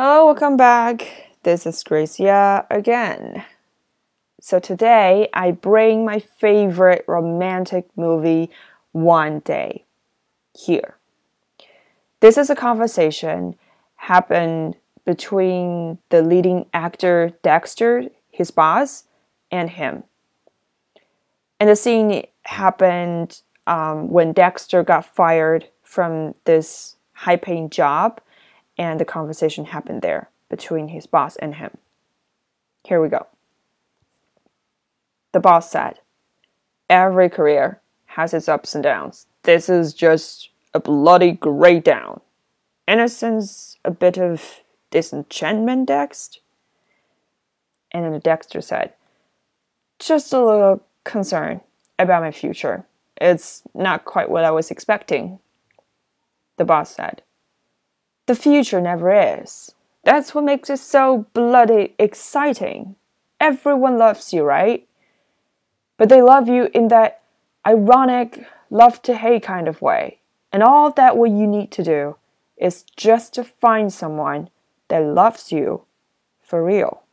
Hello, welcome back. This is Gracia again. So today I bring my favorite romantic movie, One Day, here. This is a conversation happened between the leading actor Dexter, his boss, and him. And the scene happened um, when Dexter got fired from this high paying job, and the conversation happened there between his boss and him. Here we go. The boss said, Every career has its ups and downs. This is just a bloody grey down. Innocence, a bit of disenchantment, Dexter? And then the Dexter said, Just a little concern about my future. It's not quite what I was expecting. The boss said, The future never is. That's what makes it so bloody exciting. Everyone loves you, right? But they love you in that ironic, love to hate kind of way. And all that what you need to do is just to find someone that loves you for real.